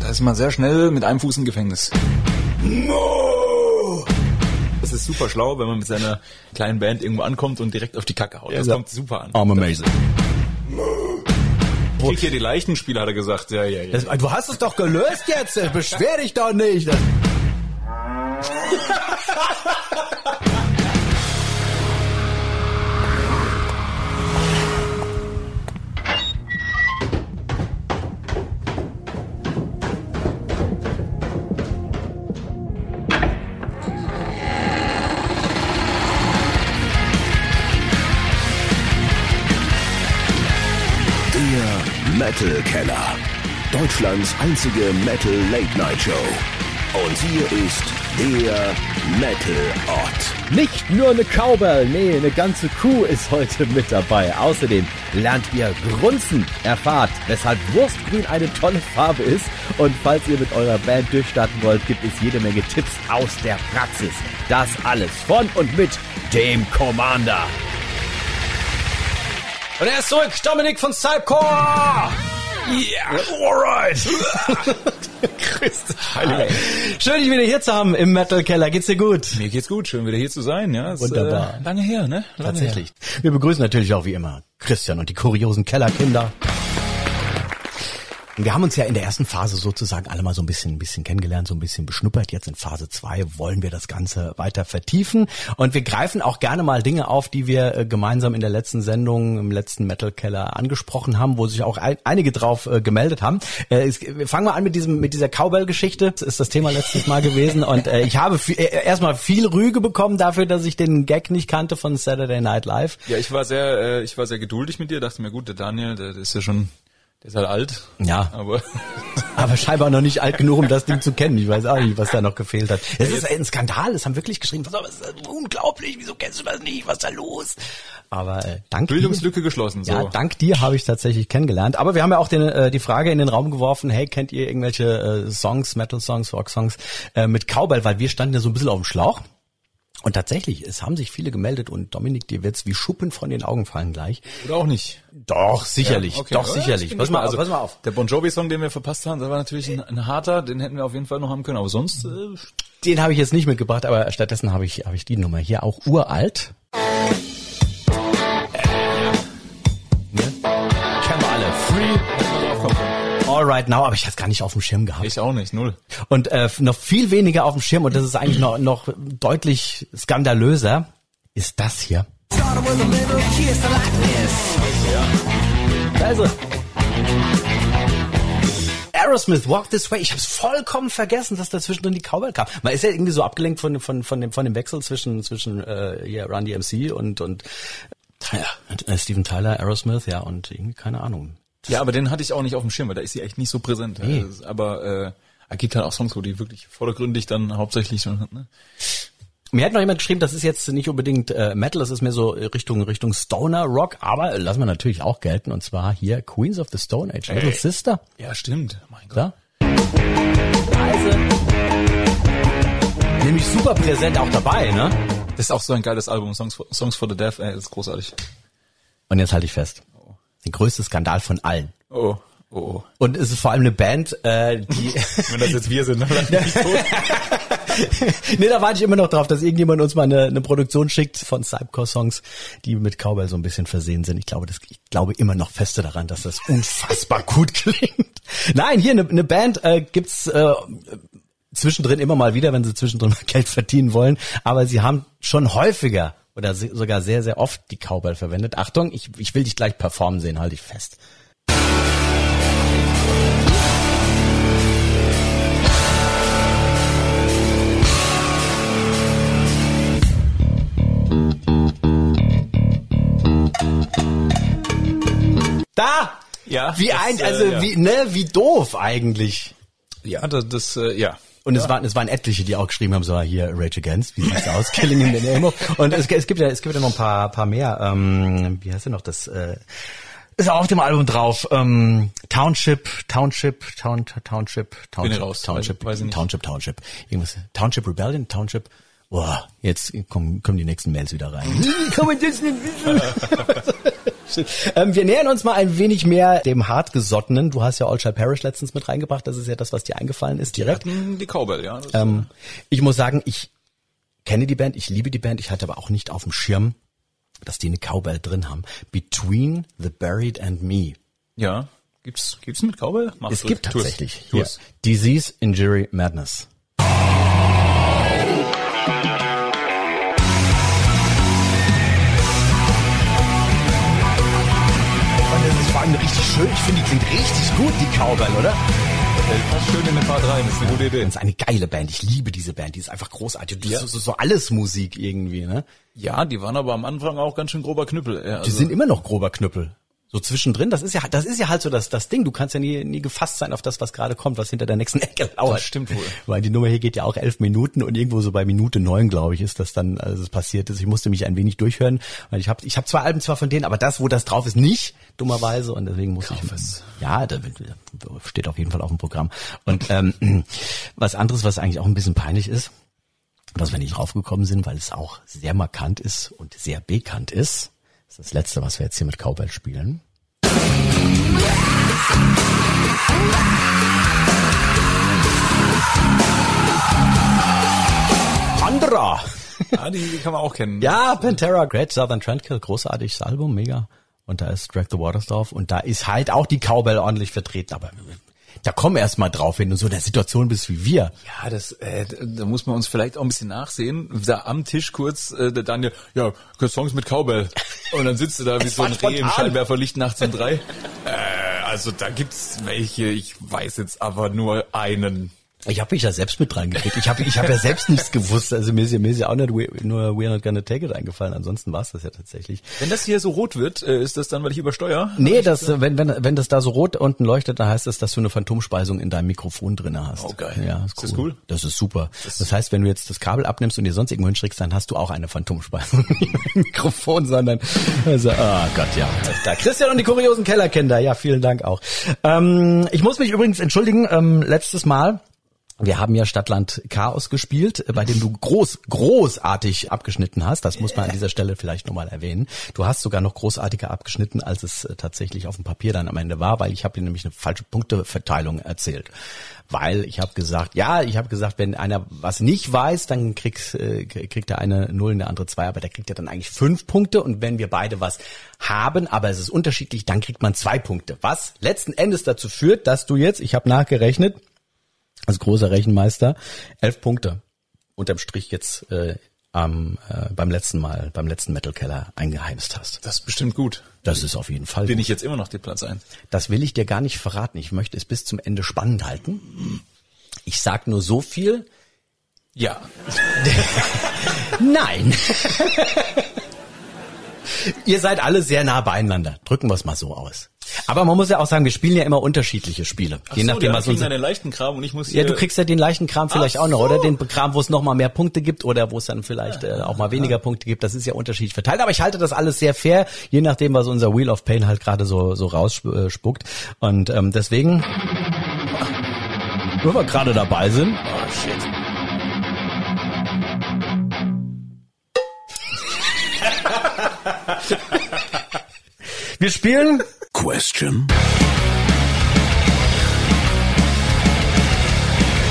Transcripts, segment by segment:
Da ist man sehr schnell mit einem Fuß im Gefängnis. Das ist super schlau, wenn man mit seiner kleinen Band irgendwo ankommt und direkt auf die Kacke haut. Das Ja. kommt super an. I'm amazing. Ich krieg hier die leichten Spiele, hat er gesagt. Ja, ja, ja. Das, du hast es doch gelöst jetzt. Beschwer dich doch nicht. Metal Keller. Deutschlands einzige Metal Late Night Show. Und hier ist der Metal Ort. Nicht nur eine Cowbell, nee, eine ganze Crew ist heute mit dabei. Außerdem lernt ihr Grunzen, erfahrt, weshalb Wurstgrün eine tolle Farbe ist und falls ihr mit eurer Band durchstarten wollt, gibt es jede Menge Tipps aus der Praxis. Das alles von und mit dem Commander. Und er ist zurück, Dominik von Cypcore! Yeah, alright! Christ, Heiliger. Schön, dich wieder hier zu haben im Metal Keller. Geht's dir gut? Mir geht's gut, schön wieder hier zu sein. Ja, ist, Wunderbar. Äh, lange her, ne? Lange Tatsächlich. Wir begrüßen natürlich auch wie immer Christian und die kuriosen Kellerkinder. Wir haben uns ja in der ersten Phase sozusagen alle mal so ein bisschen, ein bisschen kennengelernt, so ein bisschen beschnuppert. Jetzt in Phase zwei wollen wir das Ganze weiter vertiefen. Und wir greifen auch gerne mal Dinge auf, die wir äh, gemeinsam in der letzten Sendung, im letzten Metal Keller angesprochen haben, wo sich auch ein, einige drauf äh, gemeldet haben. Äh, es, wir fangen mal an mit diesem, mit dieser Cowbell-Geschichte. Das ist das Thema letztes Mal gewesen. Und äh, ich habe viel, äh, erstmal viel Rüge bekommen dafür, dass ich den Gag nicht kannte von Saturday Night Live. Ja, ich war sehr, äh, ich war sehr geduldig mit dir. Dachte mir, gut, der Daniel, der ist ja schon, der ist halt alt. Ja. Aber Aber scheinbar noch nicht alt genug, um das Ding zu kennen. Ich weiß auch nicht, was da noch gefehlt hat. Es ist ein Skandal, es haben wirklich geschrieben, was ist unglaublich, wieso kennst du das nicht, was ist da los? Aber äh, dank Bildungslücke geschlossen. So. dir, ja, dank dir habe ich tatsächlich kennengelernt. Aber wir haben ja auch den, äh, die Frage in den Raum geworfen, hey, kennt ihr irgendwelche äh, Songs, Metal-Songs, Rock-Songs äh, mit Cowbell? Weil wir standen ja so ein bisschen auf dem Schlauch. Und tatsächlich, es haben sich viele gemeldet und Dominik, dir wird's wie Schuppen von den Augen fallen gleich. Oder auch nicht. Doch, sicherlich, Ja, okay. doch, Ja, sicherlich. Pass mal, also, pass mal auf. Der Bon Jovi-Song, den wir verpasst haben, das war natürlich ein, ein harter, den hätten wir auf jeden Fall noch haben können. Aber sonst, äh, Den habe ich jetzt nicht mitgebracht, aber stattdessen habe ich, habe ich die Nummer hier auch uralt. Ne? All right now, aber ich hatte gar nicht auf dem Schirm gehabt. ich auch nicht, null. Und äh, noch viel weniger auf dem Schirm, und das ist eigentlich noch, noch deutlich skandalöser, ist das hier. Also. Aerosmith, Walk This Way. Ich habe es vollkommen vergessen, dass da zwischendrin die Cowbell kam. Man ist ja irgendwie so abgelenkt von, von, von, dem, von dem Wechsel zwischen, zwischen äh, hier Run DMC und, und ja, äh, Steven Tyler, Aerosmith, ja, und irgendwie, keine Ahnung. Ja, aber den hatte ich auch nicht auf dem Schirm, weil da ist sie echt nicht so präsent. Nee. Ist- Aber äh, es gibt halt auch Songs, wo die wirklich vordergründig dann hauptsächlich so, ne? Mir hat noch jemand geschrieben, das ist jetzt nicht unbedingt äh, Metal, das ist mehr so Richtung Richtung Stoner Rock, aber lassen wir natürlich auch gelten und zwar hier Queens of the Stone Age, Little Sister. Ja, stimmt. Mein Gott. Da. Leise. Nämlich super präsent auch dabei, ne? Das ist auch so ein geiles Album, Songs for, Songs for the Deaf, ey, das ist großartig. Und jetzt halte ich fest. Der größte Skandal von allen. Oh, oh, oh. Und es ist vor allem eine Band, äh, die Wenn das jetzt wir sind, dann bin ich tot. nee, da warte ich immer noch drauf, dass irgendjemand uns mal eine, eine Produktion schickt von Cypcore-Songs, die mit Cowbell so ein bisschen versehen sind. Ich glaube, das, ich glaube immer noch feste daran, dass das unfassbar gut klingt. Nein, hier eine, eine Band äh, gibt's äh, zwischendrin immer mal wieder, wenn sie zwischendrin mal Geld verdienen wollen. Aber sie haben schon häufiger oder sogar sehr, sehr oft die Cowbell verwendet. Achtung, ich, ich will dich gleich performen sehen, halte ich fest. Da! Ja, Wie das, ein, äh, also ja. wie, ne, wie doof eigentlich. Ja, das, das äh, ja. Und es waren es waren etliche, die auch geschrieben haben, so hier Rage Against, wie sieht's aus, Killing in the Name of. Und es, es gibt ja es gibt ja noch ein paar paar mehr. Ähm, wie heißt denn noch das? Äh, ist auch auf dem Album drauf. Ähm, Township, Township, Town, Township, Township, raus, Township, weiß- weiß nicht. Township, Township, irgendwas. Township Rebellion, Township. Boah, jetzt kommen, kommen die nächsten Mails wieder rein. Kann man das denn wissen? ähm, wir nähern uns mal ein wenig mehr dem hartgesottenen. Du hast ja All Shall Parish letztens mit reingebracht. Das ist ja das, was dir eingefallen ist direkt. Hatten die Cowbell, ja. Ähm, ich muss sagen, ich kenne die Band, ich liebe die Band. Ich hatte aber auch nicht auf dem Schirm, dass die eine Cowbell drin haben. Between the Buried and Me. ja. Gibt's, gibt's mit Cowbell? Mach Es du- gibt tatsächlich Tu hier es. Disease, Injury, Madness. Allem richtig schön. Ich finde, die klingt richtig gut, die Cowbell, oder? Äh, Passt schön in den Part rein, das ist eine gute Idee. Das ist eine geile Band. Ich liebe diese Band. Die ist einfach großartig. Das ist so, so alles Musik irgendwie, ne? Ja, die waren aber am Anfang auch ganz schön grober Knüppel. Ja, Die also, sind immer noch grober Knüppel. So zwischendrin, das ist ja, das ist ja halt so das, das Ding. Du kannst ja nie, nie gefasst sein auf das, was gerade kommt, was hinter der nächsten Ecke lauert. Das stimmt wohl. Weil die Nummer hier geht ja auch elf Minuten und irgendwo so bei Minute neun, glaube ich, ist das dann, als es passiert ist. Ich musste mich ein wenig durchhören, weil ich habe, ich habe zwei Alben zwar von denen, aber das, wo das drauf ist, nicht dummerweise und deswegen muss ich. es. Ja, da steht auf jeden Fall auf dem Programm. Und ähm, was anderes, was eigentlich auch ein bisschen peinlich ist, dass wir nicht draufgekommen sind, weil es auch sehr markant ist und sehr bekannt ist. Das ist das Letzte, was wir jetzt hier mit Cowbell spielen. Andra! ah, die, die kann man auch kennen. Ja, Pantera, Great Southern Trendkill, großartiges Album, mega. Und da ist Drag the Waters drauf und da ist halt auch die Cowbell ordentlich vertreten, aber da komm erst mal drauf, wenn du so in der Situation bist wie wir. Ja, das, äh, da muss man uns vielleicht auch ein bisschen nachsehen. Da am Tisch kurz, äh, der Daniel, ja, Songs mit Cowbell. Und dann sitzt du da wie so ein Reh im spontan. Scheinwerferlicht nachts um drei. äh, also da gibt's welche, ich weiß jetzt aber nur einen. Ich habe mich ja selbst mit reingekriegt. Ich habe ich hab ja selbst nichts gewusst. Also mir ist ja, mir ist ja auch nicht we, nur We're Not Gonna Take It eingefallen. Ansonsten war es das ja tatsächlich. Wenn das hier so rot wird, äh, ist das dann, weil ich übersteuere? Nee, das, wenn, wenn, wenn das da so rot unten leuchtet, dann heißt das, dass du eine Phantomspeisung in deinem Mikrofon drinne hast. Oh, geil. Ja, Ist das cool? Das ist super. Das, heißt, wenn du jetzt das Kabel abnimmst und dir sonst irgendwo hinstrickst, dann hast du auch eine Phantomspeisung nicht im Mikrofon, sondern also, ah Gott, ja. Da Christian und die kuriosen Kellerkinder. Ja, vielen Dank auch. Ähm, ich muss mich übrigens entschuldigen, ähm, letztes Mal wir haben ja Stadtland Chaos gespielt, äh, bei dem du groß, großartig abgeschnitten hast. Das muss man an dieser Stelle vielleicht nochmal erwähnen. Du hast sogar noch großartiger abgeschnitten, als es äh, tatsächlich auf dem Papier dann am Ende war, weil ich habe dir nämlich eine falsche Punkteverteilung erzählt. Weil ich habe gesagt, ja, ich habe gesagt, wenn einer was nicht weiß, dann kriegt, äh, kriegt der eine null, und der andere zwei, aber der kriegt ja dann eigentlich fünf Punkte. Und wenn wir beide was haben, aber es ist unterschiedlich, dann kriegt man zwei Punkte. Was letzten Endes dazu führt, dass du jetzt, ich habe nachgerechnet, als großer Rechenmeister, elf Punkte unterm Strich jetzt äh, am, äh, beim letzten Mal, beim letzten Metal Keller eingeheimst hast. Das ist bestimmt gut. Das ist auf jeden Fall. Bin gut. ich jetzt immer noch den Platz ein. Das will ich dir gar nicht verraten. Ich möchte es bis zum Ende spannend halten. Ich sag nur so viel. Ja. Nein. Ihr seid alle sehr nah beieinander. Drücken wir es mal so aus. Aber man muss ja auch sagen, wir spielen ja immer unterschiedliche Spiele. Ach je so, nachdem, was unser einen leichten Kram und ich muss. Ja, du kriegst ja den leichten Kram vielleicht Ach auch noch, so. oder? Den Kram, wo es noch mal mehr Punkte gibt oder wo es dann vielleicht äh, auch mal weniger Punkte gibt. Das ist ja unterschiedlich verteilt. Aber ich halte das alles sehr fair, je nachdem, was unser Wheel of Pain halt gerade so, so rausspuckt. Und ähm, deswegen, wo wir gerade dabei sind, Oh, shit. wir spielen Question.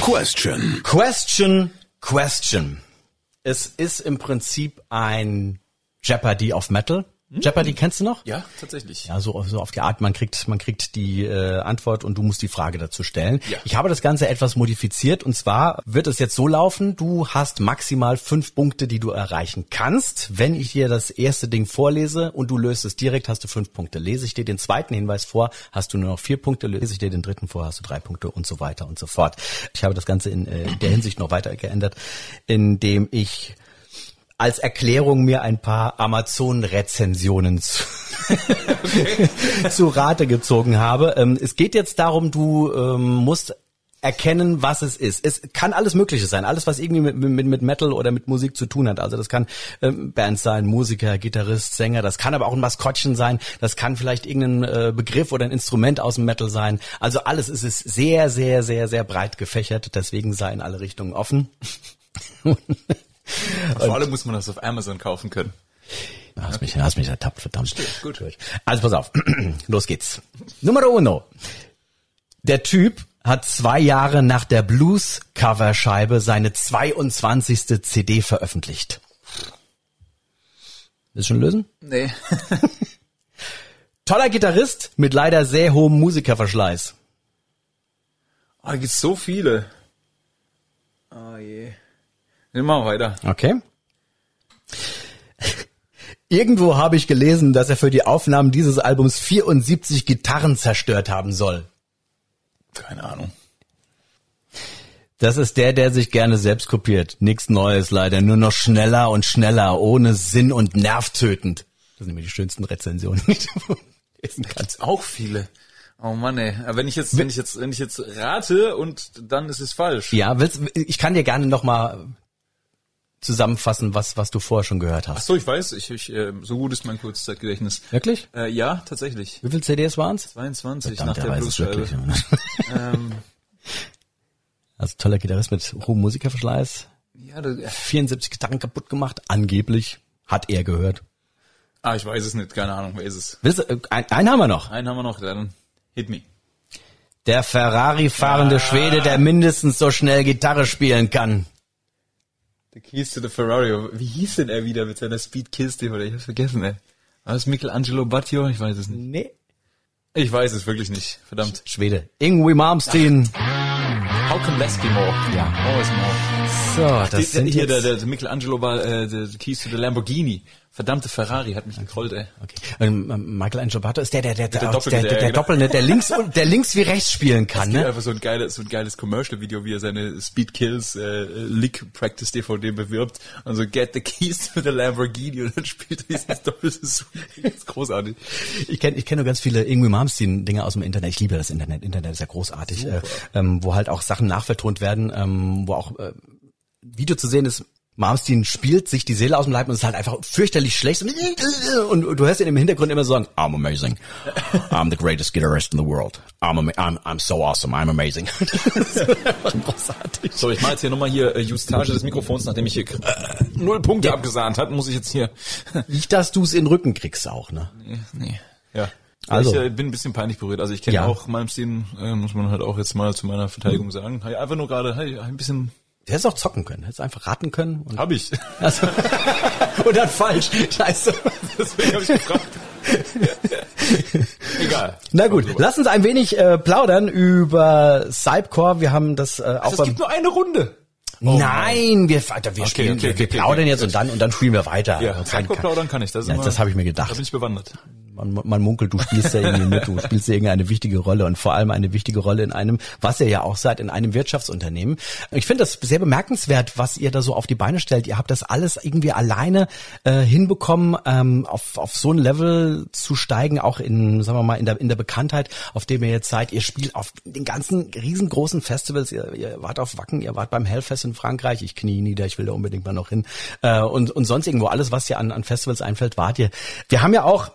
Question. Question, Question. Es ist im Prinzip ein Jeopardy of Metal. Jeopardy kennst du noch? Ja, tatsächlich. Ja, so, so auf die Art, man kriegt, man kriegt die äh, Antwort und du musst die Frage dazu stellen. Ja. Ich habe das Ganze etwas modifiziert und zwar wird es jetzt so laufen, du hast maximal fünf Punkte, die du erreichen kannst. Wenn ich dir das erste Ding vorlese und du löst es direkt, hast du fünf Punkte. Lese ich dir den zweiten Hinweis vor, hast du nur noch vier Punkte. Lese ich dir den dritten vor, hast du drei Punkte und so weiter und so fort. Ich habe das Ganze in äh, der Hinsicht noch weiter geändert, indem ich als Erklärung mir ein paar Amazon-Rezensionen zu, zu Rate gezogen habe. Ähm, es geht jetzt darum, du ähm, musst erkennen, was es ist. Es kann alles Mögliche sein, alles, was irgendwie mit, mit, mit Metal oder mit Musik zu tun hat. Also das kann ähm, Band sein, Musiker, Gitarrist, Sänger, das kann aber auch ein Maskottchen sein, das kann vielleicht irgendein äh, Begriff oder ein Instrument aus dem Metal sein. Also alles ist es sehr, sehr, sehr, sehr breit gefächert, deswegen sei in alle Richtungen offen. Vor allem muss man das auf Amazon kaufen können. Hast mich, hast mich ertappt, verdammt. gut. Durch. Also pass auf, los geht's. Nummer uno. Der Typ hat zwei Jahre nach der Blues-Coverscheibe seine 22. CD veröffentlicht. Willst du schon lösen? Nee. Toller Gitarrist mit leider sehr hohem Musikerverschleiß. Ah, da gibt's so viele. Ah je. Mal weiter. Okay. Irgendwo habe ich gelesen, dass er für die Aufnahmen dieses Albums 74 Gitarren zerstört haben soll. Keine Ahnung. Das ist der, der sich gerne selbst kopiert. Nichts Neues leider, nur noch schneller und schneller, ohne Sinn und nervtötend. Das sind nämlich die schönsten Rezensionen, die lesen kannst. Auch viele. Oh Mann, ey. Aber wenn ich jetzt, wenn ich jetzt, wenn ich jetzt rate und dann ist es falsch. Ja, willst, ich kann dir gerne nochmal zusammenfassen, was, was du vorher schon gehört Ach hast. so, ich weiß, ich, ich äh, so gut ist mein Kurzzeitgedächtnis. Wirklich? Äh, ja, tatsächlich. Wie viele CDs waren's? 22 Verdammt, nach der der Bluesscheibe. wirklich. Ähm, Also toller Gitarrist mit hohem Musikerverschleiß. ja, da, 74 Gitarren kaputt gemacht, angeblich. Hat er gehört. ah, ich weiß es nicht, keine Ahnung, wer ist es? Willst du, äh, ein, einen haben wir noch. Einen haben wir noch, dann hit me. Der Ferrari-fahrende Schwede, der mindestens so schnell Gitarre spielen kann. The Keys to the Ferrari. Wie hieß denn er wieder mit seiner Speed Kills oder ich hab's vergessen, ey. War das Michelangelo Baggio? Ich weiß es nicht. Nee. Ich weiß es wirklich nicht. Verdammt. Schwede. Ingwie Malmsteen. How can less be more? Ja. Always more. So, das Der, sind hier, der, jetzt, der, der Michelangelo war, äh, der the Keys to the Lamborghini. Verdammte Ferrari hat mich gekrollt, ey. okay. Ähm, ähm, Michael Bato ist der, der, der, der, der, Doppelte, der, der, der, der genau. Doppelne, der links, und- der links wie rechts spielen kann, Es gibt ne? einfach so ein geiles, so ein geiles Commercial-Video, wie er seine Speed Kills äh, Lick Practice DVD bewirbt. Und so get the keys to the Lamborghini und dann spielt er dieses doppelte. Das ist großartig. Ich kenne ich kenn nur ganz viele Ingwie Malmsteen Dinge aus dem Internet. Ich liebe das Internet. Internet ist ja großartig, äh, ähm, wo halt auch Sachen nachvertont werden, ähm, wo auch äh, Video zu sehen ist. Malmsteen spielt sich die Seele aus dem Leib und ist halt einfach fürchterlich schlecht. Und, und du hörst ihn im Hintergrund immer so sagen, I'm amazing. I'm the greatest guitarist in the world. I'm, I'm, I'm so awesome. I'm amazing. großartig. So, ich mache jetzt hier nochmal hier äh, Justage des Mikrofons, nachdem ich hier äh, null Punkte abgesahnt hat, muss ich jetzt hier. Nicht, dass du es in den Rücken kriegst auch, ne? nee. Ja. Also. Ich äh, bin ein bisschen peinlich berührt. Also ich kenne Ja. auch Malmsteen, äh, muss man halt auch jetzt mal zu meiner Verteidigung sagen. Hey, einfach nur gerade, hey, ein bisschen Du hättest auch zocken können, hättest einfach raten können. Und, hab ich. also, und dann falsch. Scheiße. Deswegen habe ich gefragt. Egal. Na gut, lass uns ein wenig äh, plaudern über Cypcore. Wir haben das äh, auch Es gibt nur eine Runde. Nein, wir, Alter, wir, spielen, okay, wir, okay, wir okay, plaudern okay. jetzt und dann und dann spielen wir weiter. Ja, Kein- Hardcore plaudern kann ich. Das, Ja, das habe ich mir Da gedacht. bin ich bewandert. Man, man munkelt, du spielst ja irgendwie mit, du spielst ja irgendeine wichtige Rolle und vor allem eine wichtige Rolle in einem, was ihr ja auch seid, in einem Wirtschaftsunternehmen. Ich finde das sehr bemerkenswert, was ihr da so auf die Beine stellt. Ihr habt das alles irgendwie alleine äh, hinbekommen, ähm, auf, auf so ein Level zu steigen, auch in, sagen wir mal, in der, in der Bekanntheit, auf dem ihr jetzt seid. Ihr spielt auf den ganzen riesengroßen Festivals. Ihr, ihr wart auf Wacken, ihr wart beim Hellfest in Frankreich. Ich knie nieder, ich will da unbedingt mal noch hin. Äh, und, und sonst irgendwo alles, was dir an, an Festivals einfällt, wart ihr. Wir haben ja auch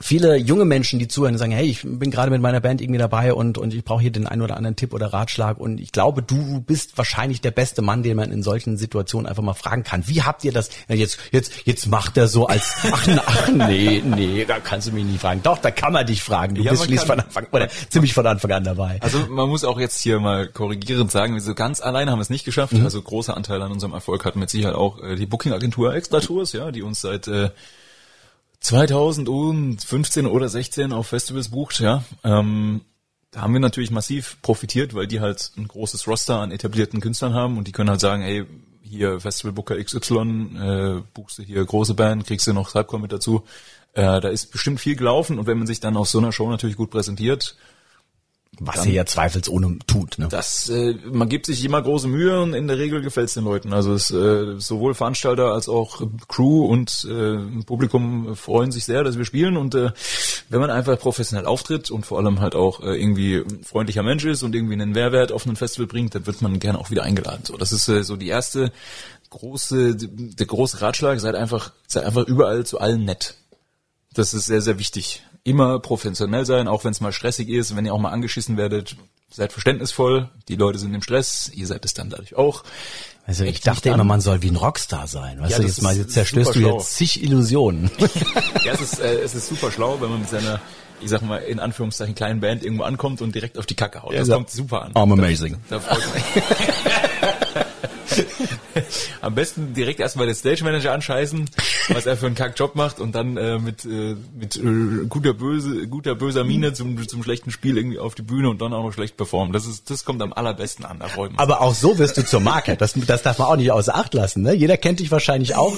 viele junge Menschen, die zuhören und sagen, hey, ich bin gerade mit meiner Band irgendwie dabei und, und ich brauche hier den einen oder anderen Tipp oder Ratschlag und ich glaube, du bist wahrscheinlich der beste Mann, den man in solchen Situationen einfach mal fragen kann. Wie habt ihr das? Ja, jetzt, jetzt, jetzt macht er so als, ach, ach nee, nee, da kannst du mich nicht fragen. Doch, da kann man dich fragen. Du Ja, bist schließlich von Anfang, oder ziemlich von Anfang an dabei. Also man muss auch jetzt hier mal korrigierend sagen, so ganz alleine haben wir es nicht geschafft. Also großer Anteil an unserem Erfolg hatten mit Sicherheit auch äh, die Booking-Agentur Extra Tours, ja, die uns seit äh, 2015 oder 16 auf Festivals bucht, ja. Ähm, da haben wir natürlich massiv profitiert, weil die halt ein großes Roster an etablierten Künstlern haben und die können halt sagen, hey, hier Festival Booker XY, äh, buchst du hier große Band, kriegst du noch Cypcore mit dazu. Äh, da ist bestimmt viel gelaufen und wenn man sich dann auf so einer Show natürlich gut präsentiert, Was ihr ja zweifelsohne tut, ne? das, äh, man gibt sich immer große Mühe und in der Regel gefällt es den Leuten. Also es, äh, sowohl Veranstalter als auch Crew und äh, Publikum freuen sich sehr, dass wir spielen. Und äh, wenn man einfach professionell auftritt und vor allem halt auch äh, irgendwie ein freundlicher Mensch ist und irgendwie einen Mehrwert auf ein Festival bringt, dann wird man gerne auch wieder eingeladen. So, das ist äh, so die erste große, der große Ratschlag. Seid einfach, seid einfach überall zu allen nett. Das ist sehr, sehr wichtig. Immer professionell sein, auch wenn es mal stressig ist, wenn ihr auch mal angeschissen werdet, seid verständnisvoll. Die Leute sind im Stress, ihr seid es dann dadurch auch. Also ich dachte immer, an. man soll wie ein Rockstar sein. Weißt Ja, du, jetzt mal, jetzt ist zerstößt du jetzt zig Illusionen. Ja, es ist, äh, es ist super schlau, wenn man mit seiner, ich sag mal, in Anführungszeichen kleinen Band irgendwo ankommt und direkt auf die Kacke haut. Das Ja, kommt super an. I'm amazing. Da freut mich. Am besten direkt erstmal den Stage Manager anscheißen, was er für einen Kackjob macht und dann äh, mit, äh, mit äh, guter böse, guter böser Miene zum, zum schlechten Spiel irgendwie auf die Bühne und dann auch noch schlecht performen. Das ist, das kommt am allerbesten an. Da sich. Aber auch so wirst du zur Marke. Das, das darf man auch nicht außer Acht lassen. Ne? Jeder kennt dich wahrscheinlich auch.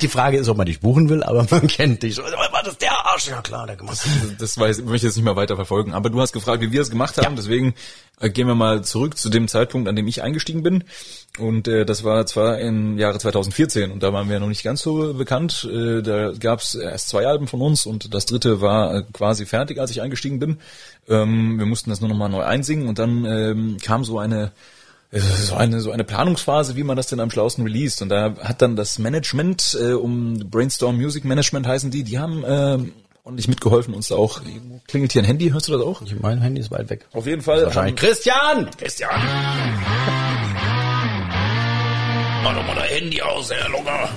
Die Frage ist, ob man dich buchen will, aber man kennt dich. War das der Arsch? Ja klar, der gemacht. das weiß, möchte ich jetzt nicht mehr weiter verfolgen. Aber du hast gefragt, wie wir es gemacht haben. Deswegen äh, gehen wir mal zurück zu dem Zeitpunkt, an dem ich eingestiegen bin. Und äh, das war zwar im Jahre 2014 und da waren wir noch nicht ganz so bekannt. Äh, da gab es erst zwei Alben von uns und das dritte war äh, quasi fertig, als ich eingestiegen bin. Ähm, wir mussten das nur noch mal neu einsingen und dann ähm, kam so eine äh, so eine so eine Planungsphase, wie man das denn am schlausten released. Und da hat dann das Management äh, um Brainstorm Music Management heißen die, die haben äh, ordentlich mitgeholfen, uns da auch. Klingelt hier ein Handy, hörst du das auch? Mein Handy ist weit weg. Auf jeden Fall. Wahrscheinlich. Christian! Christian! Mach doch mal dein Handy aus, Herr Longer.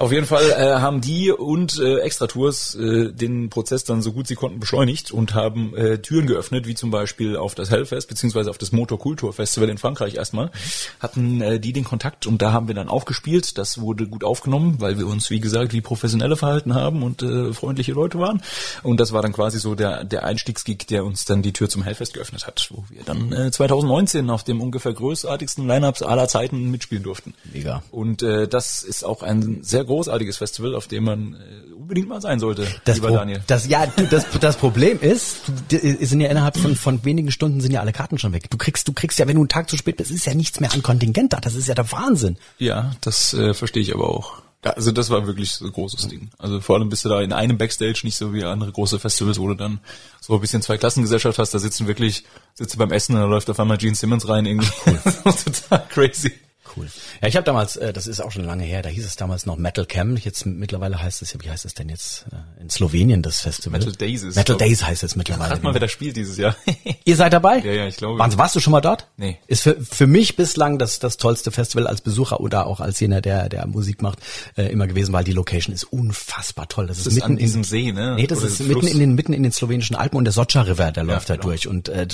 Auf jeden Fall äh, haben die und äh, Extra Tours äh, den Prozess dann so gut sie konnten beschleunigt und haben äh, Türen geöffnet, wie zum Beispiel auf das Hellfest beziehungsweise auf das Motorkultur Festival in Frankreich erstmal. Hatten äh, die den Kontakt und da haben wir dann aufgespielt. Das wurde gut aufgenommen, weil wir uns wie gesagt wie Professionelle verhalten haben und äh, freundliche Leute waren. Und das war dann quasi so der der Einstiegsgig, der uns dann die Tür zum Hellfest geöffnet hat, wo wir dann äh, 2019 auf dem ungefähr größtartigsten Lineups aller Zeiten mitspielen durften. Mega. Und äh, das ist auch ein sehr großartiges Festival, auf dem man äh, unbedingt mal sein sollte, Das, lieber Pro Daniel. das ja, das, das Problem ist, sind ja innerhalb von, von wenigen Stunden sind ja alle Karten schon weg. Du kriegst, du kriegst ja, wenn du einen Tag zu spät bist, ist ja nichts mehr an Kontingent da. Das ist ja der Wahnsinn. Ja, das äh, verstehe ich aber auch. Also das war wirklich so ein großes Ding. Also vor allem bist du da in einem Backstage, nicht so wie andere große Festivals, wo du dann so ein bisschen Zweiklassengesellschaft hast. Da sitzen wirklich, sitzt du beim Essen und da läuft auf einmal Gene Simmons rein irgendwie. Total crazy. Cool. Ja, ich habe damals, äh, das ist auch schon lange her, da hieß es damals noch Metal Camp. Jetzt mittlerweile heißt es, wie heißt es denn jetzt äh, in Slowenien das Festival? Metal Days ist, Metal. Days heißt es mittlerweile. Rat mal, wer da spielt dieses Jahr. Ihr seid dabei? Ja, ja, ich glaube. Warst, warst du schon mal dort? Nee. Ist für, für mich bislang das, das tollste Festival als Besucher oder auch als jener, der, der Musik macht, äh, immer gewesen, weil die Location ist unfassbar toll. Das, Das ist ist mitten an diesem in, See, ne? Nee, das Oder ist Fluss. mitten in den, mitten in den slowenischen Alpen und der Socha River, der läuft da genau. durch. Und äh,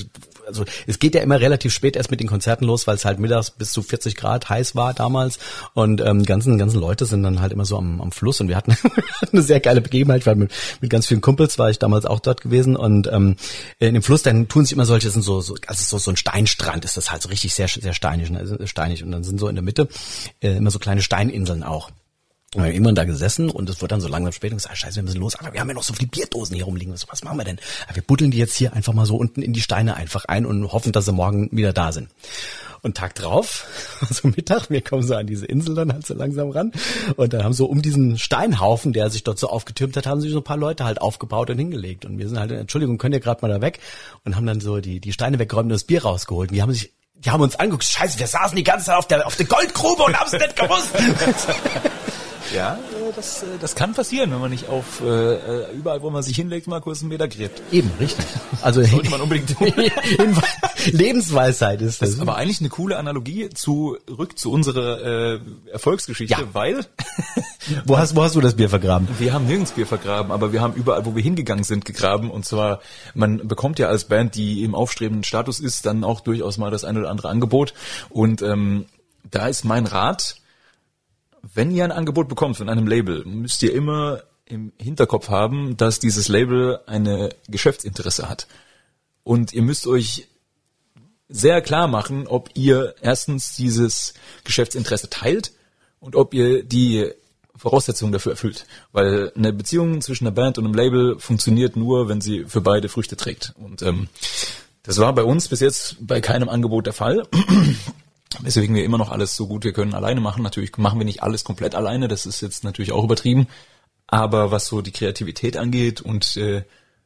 also es geht ja immer relativ spät erst mit den Konzerten los, weil es halt mittags bis zu 40 Grad heiß war damals. Und ähm, ganzen, ganzen Leute sind dann halt immer so am, am Fluss und wir hatten eine sehr geile Begebenheit, weil mit, mit ganz vielen Kumpels war ich damals auch dort gewesen und ähm, in dem Fluss, dann tun sich immer solche, sind so, so also so, so ein Steinstrand ist das halt so richtig sehr, sehr steinig, ne, steinig und dann sind so in der Mitte äh, immer so kleine Steininseln auch. Und wir haben immer da gesessen und es wurde dann so langsam spät und gesagt, scheiße, wir müssen los, aber wir haben ja noch so viele Bierdosen hier rumliegen. So, was machen wir denn? Ja, wir buddeln die jetzt hier einfach mal so unten in die Steine einfach ein und hoffen, dass sie morgen wieder da sind. Und Tag drauf, so Mittag, wir kommen so an diese Insel dann halt so langsam ran. Und dann haben so um diesen Steinhaufen, der sich dort so aufgetürmt hat, haben sich so ein paar Leute halt aufgebaut und hingelegt. Und wir sind halt, Entschuldigung, könnt ihr gerade mal da weg? Und haben dann so die, die Steine weggeräumt und das Bier rausgeholt. Und die haben sich die haben uns angeguckt, scheiße, wir saßen die ganze Zeit auf der, auf der Goldgrube und haben es nicht gewusst. Ja, äh, das, äh, das kann passieren, wenn man nicht auf äh, äh, überall, wo man sich hinlegt, mal kurz einen Meter gräbt. Eben, richtig. Also Sollte man unbedingt tun. Lebensweisheit ist das. Das ist aber eigentlich eine coole Analogie zurück zu unserer äh, Erfolgsgeschichte, Ja. weil wo, hast, wo hast du das Bier vergraben? wir haben nirgends Bier vergraben, aber wir haben überall, wo wir hingegangen sind, gegraben. Und zwar, man bekommt ja als Band, die im aufstrebenden Status ist, dann auch durchaus mal das eine oder andere Angebot. Und ähm, da ist mein Rat, wenn ihr ein Angebot bekommt von einem Label, müsst ihr immer im Hinterkopf haben, dass dieses Label eine Geschäftsinteresse hat. Und ihr müsst euch sehr klar machen, ob ihr erstens dieses Geschäftsinteresse teilt und ob ihr die Voraussetzungen dafür erfüllt. Weil eine Beziehung zwischen einer Band und einem Label funktioniert nur, wenn sie für beide Früchte trägt. Und ähm, das war bei uns bis jetzt bei keinem Angebot der Fall. Weswegen wir immer noch alles so gut wir können alleine machen. Natürlich machen wir nicht alles komplett alleine, das ist jetzt natürlich auch übertrieben. Aber was so die Kreativität angeht und äh,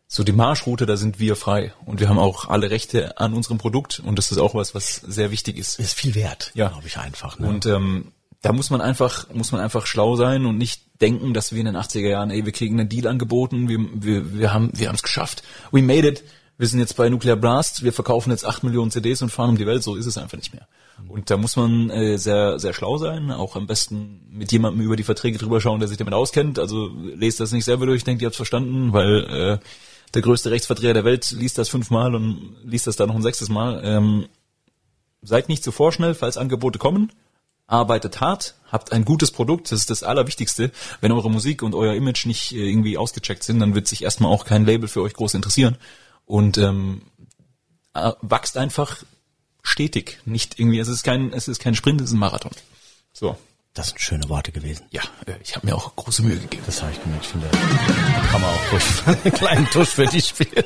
so die Marschroute, da sind wir frei. Und wir haben auch alle Rechte an unserem Produkt und das ist auch was, was sehr wichtig ist. Ist viel wert, Ja. glaube ich einfach. Ne? Und ähm, da muss man einfach, muss man einfach schlau sein und nicht denken, dass wir in den 80er Jahren, ey, wir kriegen einen Deal angeboten, wir, wir, wir haben wir haben es geschafft. We made it. Wir sind jetzt bei Nuclear Blast, wir verkaufen jetzt 8 Millionen CDs und fahren um die Welt, so ist es einfach nicht mehr. Und da muss man äh, sehr, sehr schlau sein, auch am besten mit jemandem über die Verträge drüber schauen, der sich damit auskennt. Also lest das nicht selber durch, denkt, ihr habt's verstanden, weil äh, der größte Rechtsvertreter der Welt liest das fünfmal und liest das dann noch ein sechstes Mal. Ähm, seid nicht zu vorschnell, falls Angebote kommen. Arbeitet hart, habt ein gutes Produkt, das ist das Allerwichtigste. Wenn eure Musik und euer Image nicht äh, irgendwie ausgecheckt sind, dann wird sich erstmal auch kein Label für euch groß interessieren. Und ähm, äh, wachst einfach stetig, nicht irgendwie, es ist kein, es ist kein Sprint, es ist ein Marathon. So. Das sind schöne Worte gewesen. Ja, äh, ich habe mir auch große Mühe gegeben. Das habe ich gemerkt. Ich finde, da kann man auch ruhig einen kleinen Tusch für dich spielen.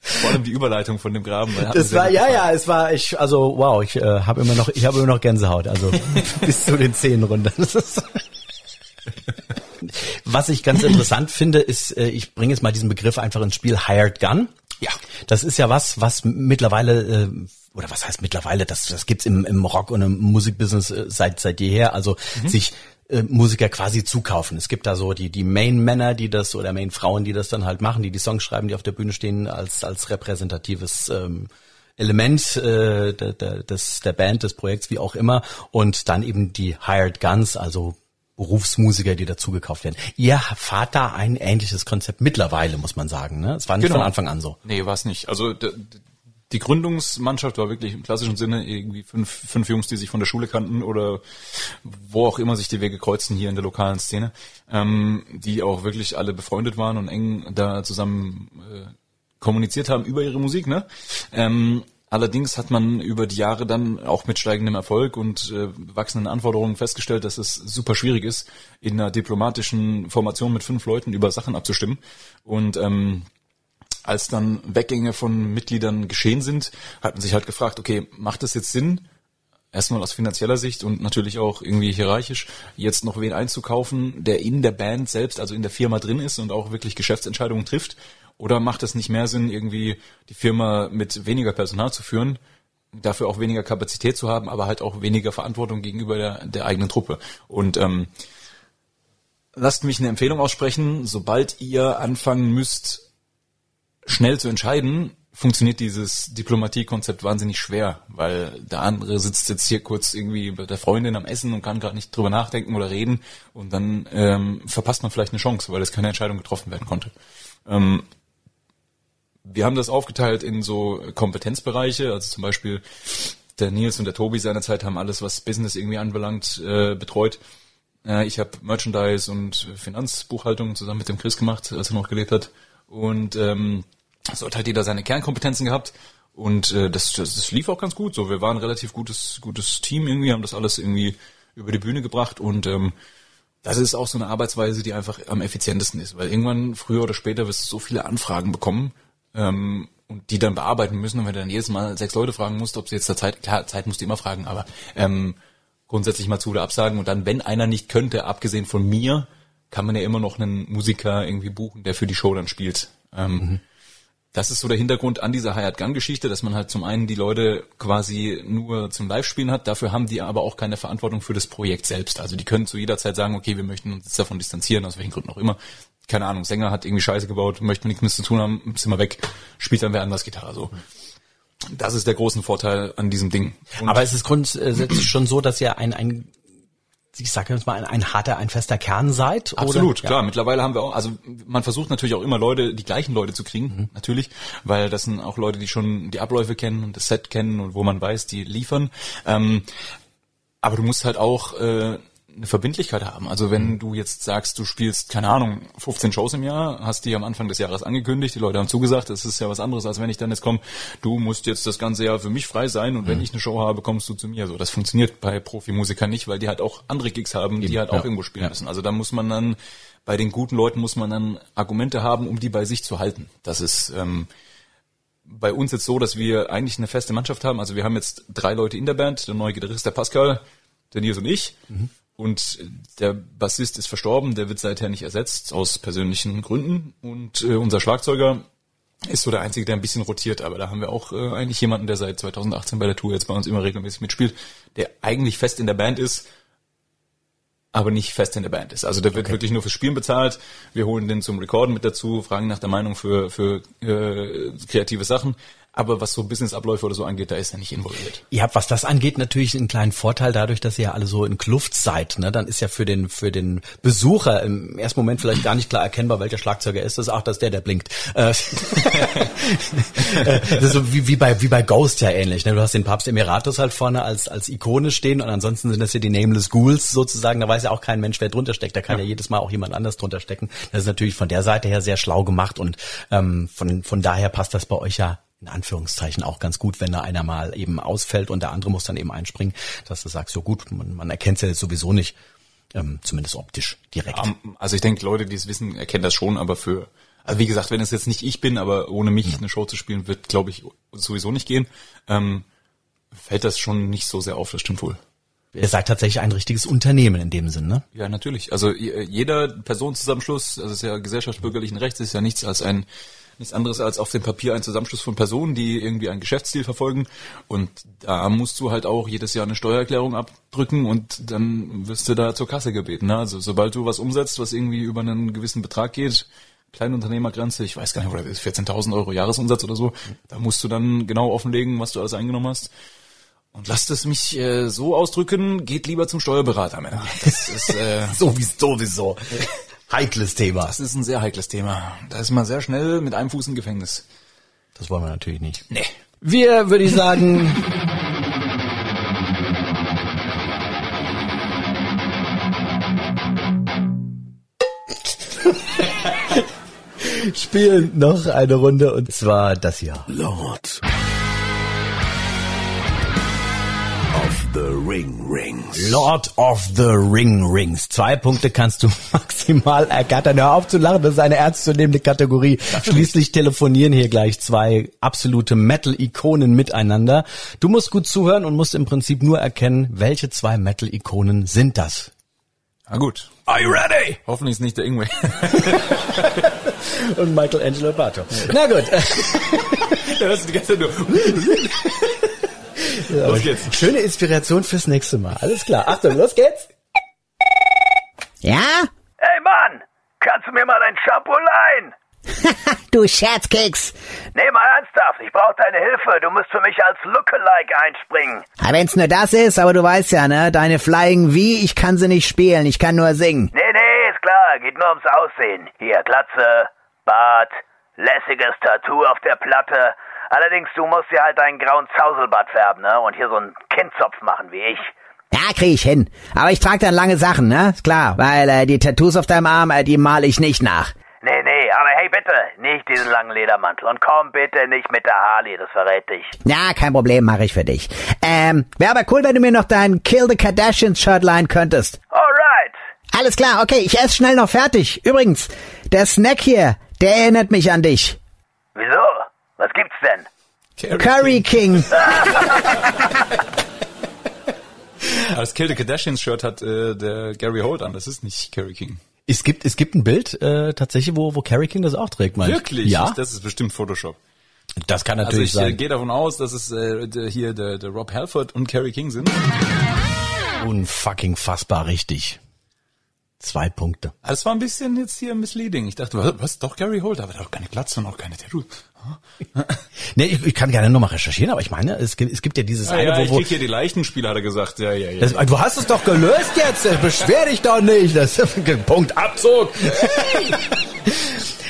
Vor allem die Überleitung von dem Graben. Das war ja gefallen. ja, es war ich also wow, ich äh, habe immer noch ich habe immer noch Gänsehaut, also bis zu den Zehen runter. Was ich ganz interessant finde, ist, äh, ich bringe jetzt mal diesen Begriff einfach ins Spiel, Hired Gun. Ja. Das ist ja was, was mittlerweile, äh, oder was heißt mittlerweile, das, das gibt's im, im Rock- und im Musikbusiness äh, seit, seit jeher, also sich äh, Musiker quasi zukaufen. Es gibt da so die, die Main-Männer, die das, oder Main-Frauen, die das dann halt machen, die die Songs schreiben, die auf der Bühne stehen, als, als repräsentatives ähm, Element äh, der, der, des, der Band, des Projekts, wie auch immer. Und dann eben die Hired Guns, also Berufsmusiker, die dazugekauft werden. Ihr fahrt da ein ähnliches Konzept mittlerweile, muss man sagen. Ne? Es war nicht Genau. von Anfang an so. Nee, war es nicht. Also die Gründungsmannschaft war wirklich im klassischen Sinne irgendwie fünf, fünf Jungs, die sich von der Schule kannten oder wo auch immer sich die Wege kreuzen hier in der lokalen Szene, ähm, die auch wirklich alle befreundet waren und eng da zusammen äh, kommuniziert haben über ihre Musik. Ne? Ähm, allerdings hat man über die Jahre dann auch mit steigendem Erfolg und äh, wachsenden Anforderungen festgestellt, dass es super schwierig ist, in einer diplomatischen Formation mit fünf Leuten über Sachen abzustimmen. Und ähm, als dann Weggänge von Mitgliedern geschehen sind, hat man sich halt gefragt, okay, macht es jetzt Sinn, erstmal aus finanzieller Sicht und natürlich auch irgendwie hierarchisch, jetzt noch wen einzukaufen, der in der Band selbst, also in der Firma drin ist und auch wirklich Geschäftsentscheidungen trifft? Oder macht es nicht mehr Sinn, irgendwie die Firma mit weniger Personal zu führen, dafür auch weniger Kapazität zu haben, aber halt auch weniger Verantwortung gegenüber der, der eigenen Truppe? Und ähm, lasst mich eine Empfehlung aussprechen, sobald ihr anfangen müsst, schnell zu entscheiden, funktioniert dieses Diplomatiekonzept wahnsinnig schwer, weil der andere sitzt jetzt hier kurz irgendwie bei der Freundin am Essen und kann gerade nicht drüber nachdenken oder reden und dann ähm, verpasst man vielleicht eine Chance, weil es keine Entscheidung getroffen werden konnte. Ähm, wir haben das aufgeteilt in so Kompetenzbereiche, also zum Beispiel der Nils und der Tobi seinerzeit haben alles, was Business irgendwie anbelangt, äh, betreut. Äh, ich habe Merchandise und Finanzbuchhaltung zusammen mit dem Chris gemacht, als er noch gelebt hat. Und ähm, so hat halt jeder seine Kernkompetenzen gehabt. Und äh, das, das, das lief auch ganz gut. So, wir waren ein relativ gutes, gutes Team irgendwie, haben das alles irgendwie über die Bühne gebracht und ähm, das ist auch so eine Arbeitsweise, die einfach am effizientesten ist, weil irgendwann früher oder später wirst du so viele Anfragen bekommen ähm, und die dann bearbeiten müssen. Und wenn du dann jedes Mal sechs Leute fragen musst, ob sie jetzt der Zeit, klar, Zeit musst du immer fragen, aber ähm, grundsätzlich mal zu oder absagen und dann, wenn einer nicht könnte, abgesehen von mir, kann man ja immer noch einen Musiker irgendwie buchen, der für die Show dann spielt. Ähm, Das ist so der Hintergrund an dieser Hired Gun Geschichte, dass man halt zum einen die Leute quasi nur zum Live-Spielen hat, dafür haben die aber auch keine Verantwortung für das Projekt selbst. Also die können zu jeder Zeit sagen, okay, wir möchten uns jetzt davon distanzieren, aus welchen Gründen auch immer. Keine Ahnung, Sänger hat irgendwie Scheiße gebaut, möchte nichts mehr zu tun haben, sind wir weg, spielt dann wer anders Gitarre so. Das ist der große Vorteil an diesem Ding. Und Aber es ist grundsätzlich schon so, dass ihr ein, ein ich sage jetzt mal, ein, ein harter, ein fester Kern seid? oder? Absolut, Ja. klar. Mittlerweile haben wir auch, also man versucht natürlich auch immer Leute, die gleichen Leute zu kriegen, Mhm. natürlich, weil das sind auch Leute, die schon die Abläufe kennen und das Set kennen und wo man weiß, die liefern. Ähm, aber du musst halt auch äh, eine Verbindlichkeit haben. Also wenn Mhm. du jetzt sagst, du spielst, keine Ahnung, 15 Shows im Jahr, hast die am Anfang des Jahres angekündigt, die Leute haben zugesagt, das ist ja was anderes, als wenn ich dann jetzt komme, du musst jetzt das ganze Jahr für mich frei sein und Mhm. wenn ich eine Show habe, kommst du zu mir. So, das funktioniert bei Profimusikern nicht, weil die halt auch andere Gigs haben, die halt auch ja. irgendwo spielen Ja. müssen. Also da muss man dann, bei den guten Leuten muss man dann Argumente haben, um die bei sich zu halten. Das ist ähm, bei uns jetzt so, dass wir eigentlich eine feste Mannschaft haben. Also wir haben jetzt drei Leute in der Band, der neue Gitarrist, der Pascal, der Nils und ich. Und der Bassist ist verstorben, der wird seither nicht ersetzt, aus persönlichen Gründen. Und äh, unser Schlagzeuger ist so der Einzige, der ein bisschen rotiert. Aber da haben wir auch äh, eigentlich jemanden, der seit 2018 bei der Tour jetzt bei uns immer regelmäßig mitspielt, der eigentlich fest in der Band ist, aber nicht fest in der Band ist. Also der wird wirklich nur fürs Spielen bezahlt. Wir holen den zum Recorden mit dazu, fragen nach der Meinung für, für äh, kreative Sachen. Aber was so Businessabläufe oder so angeht, da ist er nicht involviert. Ihr habt, was das angeht, natürlich einen kleinen Vorteil dadurch, dass ihr ja alle so in Kluft seid. Ne? Dann ist ja für den für den Besucher im ersten Moment vielleicht gar nicht klar erkennbar, welcher Schlagzeuger ist das. Ach, das ist der, der blinkt. Äh, das ist so wie, wie bei wie bei Ghost ja ähnlich. Ne? Du hast den Papst Emiratus halt vorne als als Ikone stehen und ansonsten sind das hier die Nameless Ghouls sozusagen. Da weiß ja auch kein Mensch, wer drunter steckt. Da kann ja, ja jedes Mal auch jemand anders drunter stecken. Das ist natürlich von der Seite her sehr schlau gemacht und ähm, von von daher passt das bei euch ja in Anführungszeichen auch ganz gut, wenn da einer mal eben ausfällt und der andere muss dann eben einspringen, dass du sagst, so gut, man, man erkennt es ja jetzt sowieso nicht, ähm, zumindest optisch direkt. Um, also ich denke, Leute, die es wissen, erkennen das schon, aber für, also wie gesagt, wenn es jetzt nicht ich bin, aber ohne mich ja. eine Show zu spielen, wird, glaube ich, sowieso nicht gehen, ähm, fällt das schon nicht so sehr auf, das stimmt wohl. Ihr seid tatsächlich ein richtiges Unternehmen in dem Sinn, ne? Ja, natürlich. Also jeder Personenzusammenschluss, also es ist ja gesellschaftsbürgerlichen Rechts, ist ja nichts als ein nichts anderes als auf dem Papier ein Zusammenschluss von Personen, die irgendwie ein Geschäftsziel verfolgen. Und da musst du halt auch jedes Jahr eine Steuererklärung abdrücken und dann wirst du da zur Kasse gebeten. Ne? Also sobald du was umsetzt, was irgendwie über einen gewissen Betrag geht, Kleinunternehmergrenze, ich weiß gar nicht, oder 14.000 Euro Jahresumsatz oder so, da musst du dann genau offenlegen, was du alles eingenommen hast. Und lasst es mich äh, so ausdrücken, geht lieber zum Steuerberater, Männer. Das ist äh, sowieso, sowieso. Heikles Thema. Das ist ein sehr heikles Thema. Da ist man sehr schnell mit einem Fuß im Gefängnis. Das wollen wir natürlich nicht. Nee. Wir, würde ich sagen, spielen noch eine Runde und zwar das hier. Lord Ring Rings. Lord of the Ring Rings. Zwei Punkte kannst du maximal ergattern. Hör auf zu lachen, das ist eine ernstzunehmende Kategorie. Schließlich telefonieren hier gleich zwei absolute Metal-Ikonen miteinander. Du musst gut zuhören und musst im Prinzip nur erkennen, welche zwei Metal-Ikonen sind das. Na gut. Are you ready? Hoffentlich ist nicht der Ingwe. und Michelangelo Bato. Na gut. da hörst du die ganze Zeit nur. Los geht's. Schöne Inspiration fürs nächste Mal. Alles klar. Achtung, los geht's. Ja? Hey Mann, kannst du mir mal ein Shampoo leihen? du Scherzkeks. Nee, mal ernsthaft, ich brauche deine Hilfe. Du musst für mich als Lookalike einspringen. Ja, wenn's nur das ist, aber du weißt ja, ne? Deine Flying wie, ich kann sie nicht spielen, ich kann nur singen. Nee, nee, ist klar, geht nur ums Aussehen. Hier, Glatze, Bart, lässiges Tattoo auf der Platte. Allerdings, du musst dir halt deinen grauen Zauselbart färben, ne? Und hier so einen Kindzopf machen wie ich. Ja, krieg ich hin. Aber ich trage dann lange Sachen, ne? Ist klar, weil äh, die Tattoos auf deinem Arm, äh, die male ich nicht nach. Nee, nee, aber hey, bitte, nicht diesen langen Ledermantel. Und komm bitte nicht mit der Harley, das verrät dich. Ja, kein Problem, mache ich für dich. Ähm, wäre aber cool, wenn du mir noch dein Kill the Kardashians Shirt leihen könntest. Alright. Alles klar, okay, ich esse schnell noch fertig. Übrigens, der Snack hier, der erinnert mich an dich. Wieso? Was gibt's denn? Curry, Curry King. King. das Kill the Kardashians Shirt hat äh, der Gary Holt an, das ist nicht Curry King. Es gibt, es gibt ein Bild äh, tatsächlich, wo, wo Carrie King das auch trägt, meinst Wirklich? Ja. Das ist bestimmt Photoshop. Das kann natürlich also ich, sein. Ich gehe davon aus, dass es äh, der, hier der, der Rob Halford und Carrie King sind. Unfucking fassbar richtig. Zwei Punkte. Also es war ein bisschen jetzt hier misleading. Ich dachte, was, was doch Gary Holt, aber doch keine Glatze und auch keine Tattoos. Nee, ich, ich kann gerne nochmal recherchieren, aber ich meine, es gibt, es gibt ja dieses ja, eine, ja, wo, ich wo krieg hier die leichten Spiele, hat er gesagt. Ja, ja, ja. Das, du hast es doch gelöst jetzt, beschwer dich doch nicht. Das Punkt Abzug.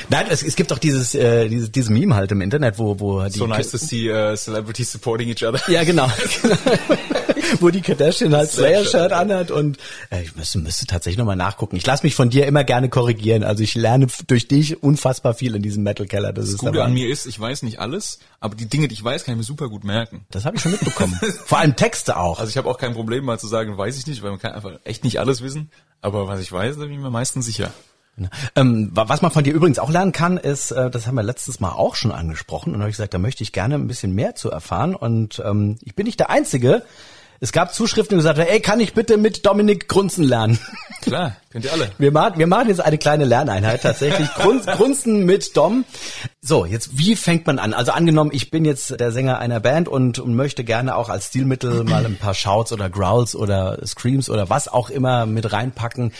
Nein, es, es gibt doch dieses, äh, dieses, dieses Meme halt im Internet, wo, wo die so nice to see uh, celebrities supporting each other. Ja, genau. wo die Kardashian halt Slayer-Shirt anhat und äh, ich müsste, müsste tatsächlich nochmal nachgucken. Ich lasse mich von dir immer gerne korrigieren. Also ich lerne durch dich unfassbar viel in diesem Metal-Keller. Das, das ist Gute an mir ist, ich weiß nicht alles, aber die Dinge, die ich weiß, kann ich mir super gut merken. Das habe ich schon mitbekommen. Vor allem Texte auch. Also ich habe auch kein Problem mal zu sagen, weiß ich nicht, weil man kann einfach echt nicht alles wissen. Aber was ich weiß, da bin ich mir meistens sicher. Ähm, was man von dir übrigens auch lernen kann, ist, äh, das haben wir letztes Mal auch schon angesprochen und habe ich gesagt, da möchte ich gerne ein bisschen mehr zu erfahren und ähm, ich bin nicht der Einzige. Es gab Zuschriften, die gesagt haben, ey, kann ich bitte mit Dominik Grunzen lernen? Klar, könnt ihr alle. Wir machen, wir machen jetzt eine kleine Lerneinheit tatsächlich. Grunz, Grunzen mit Dom. So, jetzt, wie fängt man an? Also angenommen, ich bin jetzt der Sänger einer Band und, und möchte gerne auch als Stilmittel mal ein paar Shouts oder Growls oder Screams oder was auch immer mit reinpacken.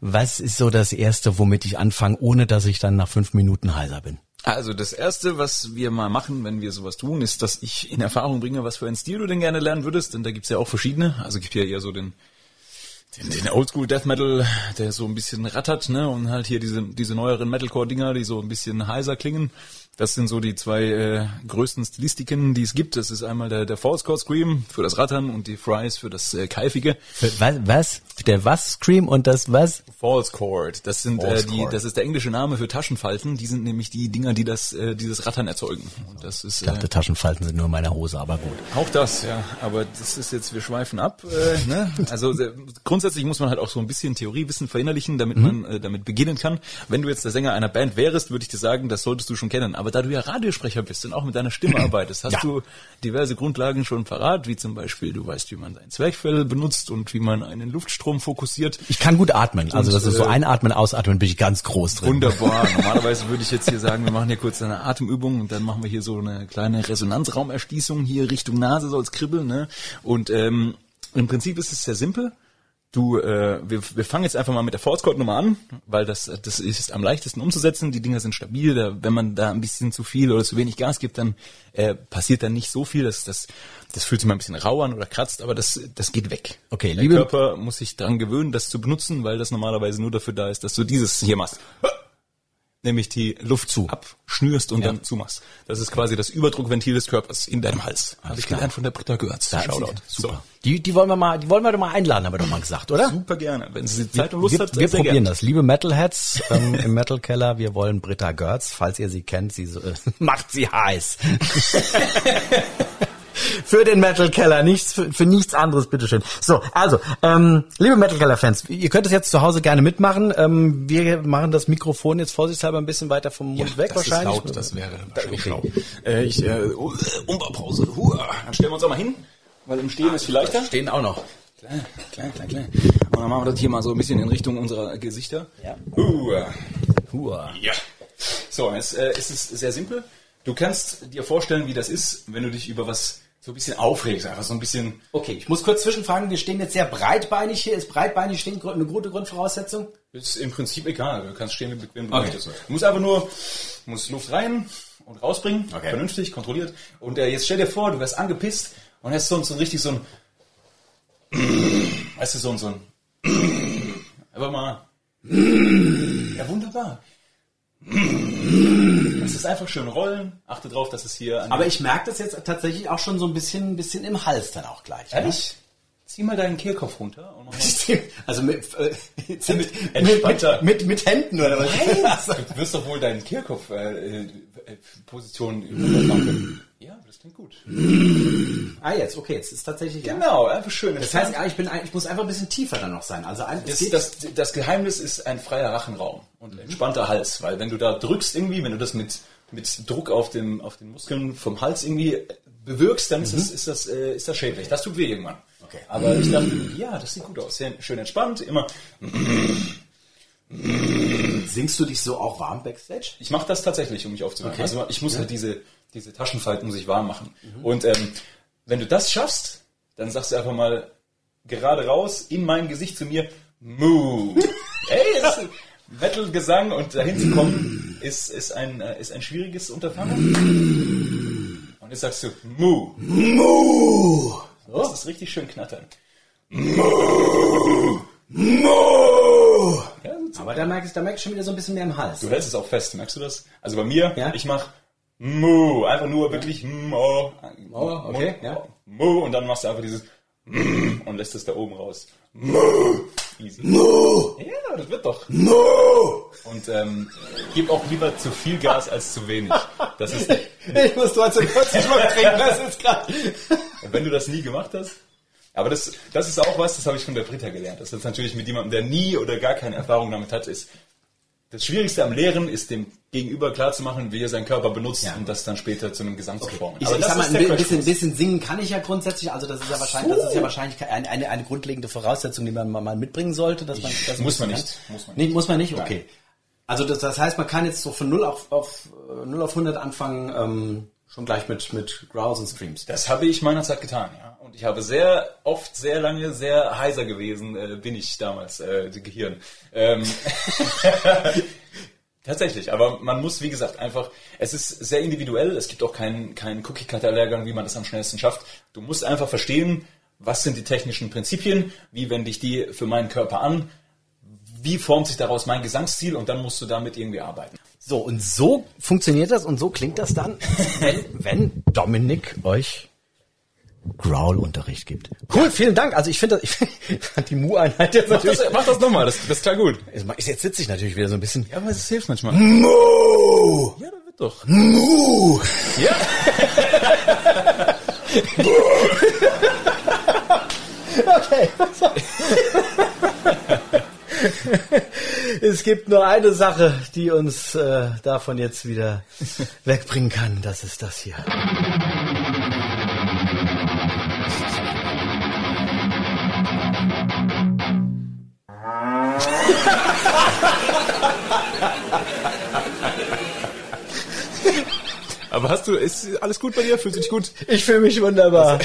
Was ist so das Erste, womit ich anfange, ohne dass ich dann nach fünf Minuten heiser bin? Also das erste, was wir mal machen, wenn wir sowas tun, ist, dass ich in Erfahrung bringe, was für einen Stil du denn gerne lernen würdest. Denn da gibt's ja auch verschiedene. Also gibt ja eher so den den, den Oldschool Death Metal, der so ein bisschen rattert, ne? Und halt hier diese diese neueren Metalcore-Dinger, die so ein bisschen heiser klingen. Das sind so die zwei äh, größten Stilistiken, die es gibt. Das ist einmal der, der False Chord Scream für das Rattern und die Fries für das äh, Keifige. Was, was? Der was Scream und das was? False Chord. Das sind äh, die, das ist der englische Name für Taschenfalten. Die sind nämlich die Dinger, die das, äh, dieses Rattern erzeugen. Und das ist Ich dachte, äh, Taschenfalten sind nur in meiner Hose, aber gut. auch das, ja. Aber das ist jetzt, wir schweifen ab. Äh, ne? Also äh, grundsätzlich muss man halt auch so ein bisschen Theoriewissen verinnerlichen, damit man äh, damit beginnen kann. Wenn du jetzt der Sänger einer Band wärst, würde ich dir sagen, das solltest du schon kennen. Aber da du ja Radiosprecher bist und auch mit deiner Stimme arbeitest, hast Ja. du diverse Grundlagen schon parat, wie zum Beispiel, du weißt, wie man ein Zwerchfell benutzt und wie man einen Luftstrom fokussiert. Ich kann gut atmen. Also das ist so äh, einatmen, ausatmen, bin ich ganz groß drin. Wunderbar. Normalerweise würde ich jetzt hier sagen, wir machen hier kurz eine Atemübung und dann machen wir hier so eine kleine Resonanzraumerschließung hier Richtung Nase soll es kribbeln. Ne? Und ähm, im Prinzip ist es sehr simpel. Du, äh, wir, wir fangen jetzt einfach mal mit der False Chord Nummer an, weil das das ist am leichtesten umzusetzen. Die Dinger sind stabil. Da, wenn man da ein bisschen zu viel oder zu wenig Gas gibt, dann äh, passiert dann nicht so viel. Das das das fühlt sich mal ein bisschen rau an oder kratzt, aber das das geht weg. Okay, der liebe- Körper muss sich daran gewöhnen, das zu benutzen, weil das normalerweise nur dafür da ist, dass du dieses hier machst nämlich die Luft zu abschnürst und dann zumachst. Das ist quasi das Überdruckventil des Körpers in deinem Hals. Habe ich gelernt von der Britta. Da ist Shoutout. Super. Die, die wollen wir mal, die wollen wir doch mal einladen, haben wir doch mal gesagt, oder? So, super gerne. Wenn Sie Zeit und Lust wir hat, wir probieren gerne. das. Liebe Metalheads ähm, im Metal Keller, wir wollen Britta Görz, falls ihr sie kennt, sie so, äh, macht sie heiß. für den Metal Keller, nichts für, für nichts anderes, bitteschön. So, also, ähm, liebe Metal Keller Fans, ihr könnt es jetzt zu Hause gerne mitmachen. Ähm, wir machen das Mikrofon jetzt vorsichtshalber ein bisschen weiter vom Mund weg das wahrscheinlich. Ist laut, das wäre wahrscheinlich schlau. Äh, ich, äh, uh, Umbaupause. Hua. Dann stellen wir uns auch mal hin, weil im Stehen ist viel leichter. Stehen auch noch. Klein, klein, klein, klein. Und dann machen wir das hier mal so ein bisschen in Richtung unserer Gesichter. Ja. Hua. Hua. Ja. So, jetzt äh, ist es sehr simpel. Du kannst dir vorstellen, wie das ist, wenn du dich über was so ein bisschen aufregst, einfach so ein bisschen. Okay, ich muss kurz zwischenfragen, wir stehen jetzt sehr breitbeinig hier. Ist breitbeinig stehen eine gute Grundvoraussetzung? Ist im Prinzip egal. Du kannst stehen, wie bequem du Okay. möchtest. Du musst einfach nur, musst Luft rein und rausbringen, Okay. vernünftig, kontrolliert. Und äh, jetzt stell dir vor, du wärst angepisst und hast so, ein- so richtig so ein, weißt du, so ein, so ein, einfach mal, ja wunderbar. Lass es einfach schön rollen. Achte drauf, dass es hier Aber ich merke das jetzt tatsächlich auch schon so ein bisschen, ein bisschen im Hals dann auch gleich. ne? Ehrlich? Zieh mal deinen Kehlkopf runter Also mit, äh, mit, mit, mit, mit, Händen oder was? Du wirst doch wohl deinen Kehlkopf äh, äh, Position klingt gut. ah, jetzt, okay, jetzt ist tatsächlich. Ja. Genau, einfach schön. Das heißt, ja, ich bin, ich muss einfach ein bisschen tiefer dann noch sein. Also ein, das, das, das Geheimnis ist ein freier Rachenraum und entspannter Hals, weil wenn du da drückst irgendwie, wenn du das mit mit Druck auf dem auf den Muskeln vom Hals irgendwie bewirkst, dann ist das ist das äh, ist das schädlich. Das tut weh irgendwann. Okay. Aber ich dachte, ja, das sieht gut aus, sehr schön entspannt, immer. singst du dich so auch warm backstage? Ich mache das tatsächlich, um mich aufzuwärmen. Okay. Also ich muss halt diese, diese Taschenfalten muss ich warm machen. Und ähm, wenn du das schaffst, dann sagst du einfach mal gerade raus in mein Gesicht zu mir, Moo. Ey, das ist Metal-Gesang und dahin zu kommen, ist, ist, ein, äh, ist ein schwieriges Unterfangen. Und jetzt sagst du Moo. Moo. So, das ist richtig schön knattern. Ja, so Aber da merke ich, da merke ich schon wieder so ein bisschen mehr im Hals. Du hältst es auch fest, merkst du das? Also bei mir, Ja. ich mach Mu, einfach nur wirklich Mo. Oh, okay, ja. Mu und dann machst du einfach dieses und lässt es da oben raus. Mu. Easy. Mu. Ja, das wird doch. Mu. Und ähm, gib auch lieber zu viel Gas als zu wenig. Das ist, Ich muss trotzdem kurz einen Schluck trinken, das ist gerade. wenn du das nie gemacht hast, aber das, das ist auch was, das habe ich von der Britta gelernt. Das ist natürlich mit jemandem, der nie oder gar keine Erfahrung damit hat, ist, das Schwierigste am Lehren ist dem Gegenüber klarzumachen, wie er seinen Körper benutzt Ja. und das dann später zu einem Gesang zu formen. Ich, Aber ich das sag mal, ist ein bisschen, bisschen singen kann ich ja grundsätzlich, also das ist ja wahrscheinlich, das ist ja wahrscheinlich eine, eine, eine grundlegende Voraussetzung, die man mal mitbringen sollte, dass man, dass muss man nicht, muss man Nee, nicht. muss man nicht, okay. Also das, das heißt, man kann jetzt so von 0 auf, auf, äh, 0 auf 100 anfangen, ähm, schon gleich mit, mit Growls und Screams. Das habe ich meiner Zeit getan, ja. Und ich habe sehr oft, sehr lange, sehr heiser gewesen, äh, bin ich damals, äh, die Gehirn. Ähm, Tatsächlich, aber man muss, wie gesagt, einfach, es ist sehr individuell, es gibt auch keinen keinen Cookie-Cutter-Lehrgang, wie man das am schnellsten schafft. Du musst einfach verstehen, was sind die technischen Prinzipien, wie wende ich die für meinen Körper an, wie formt sich daraus mein Gesangsstil und dann musst du damit irgendwie arbeiten. So, und so funktioniert das und so klingt das dann, wenn, wenn Dominik euch Growl-Unterricht gibt. Cool, vielen Dank. Also ich finde, ich fand die Mu-Einheit jetzt Mach natürlich... das, mach das nochmal, das, das ist klar gut. Jetzt sitze ich natürlich wieder so ein bisschen... Ja, aber es hilft manchmal. Mu! Ja, das wird doch. Mu! Ja. Okay. es gibt nur eine Sache, die uns äh, davon jetzt wieder wegbringen kann. Das ist das hier. Aber hast du, ist alles gut bei dir? Fühlst du dich gut? Ich fühle mich wunderbar.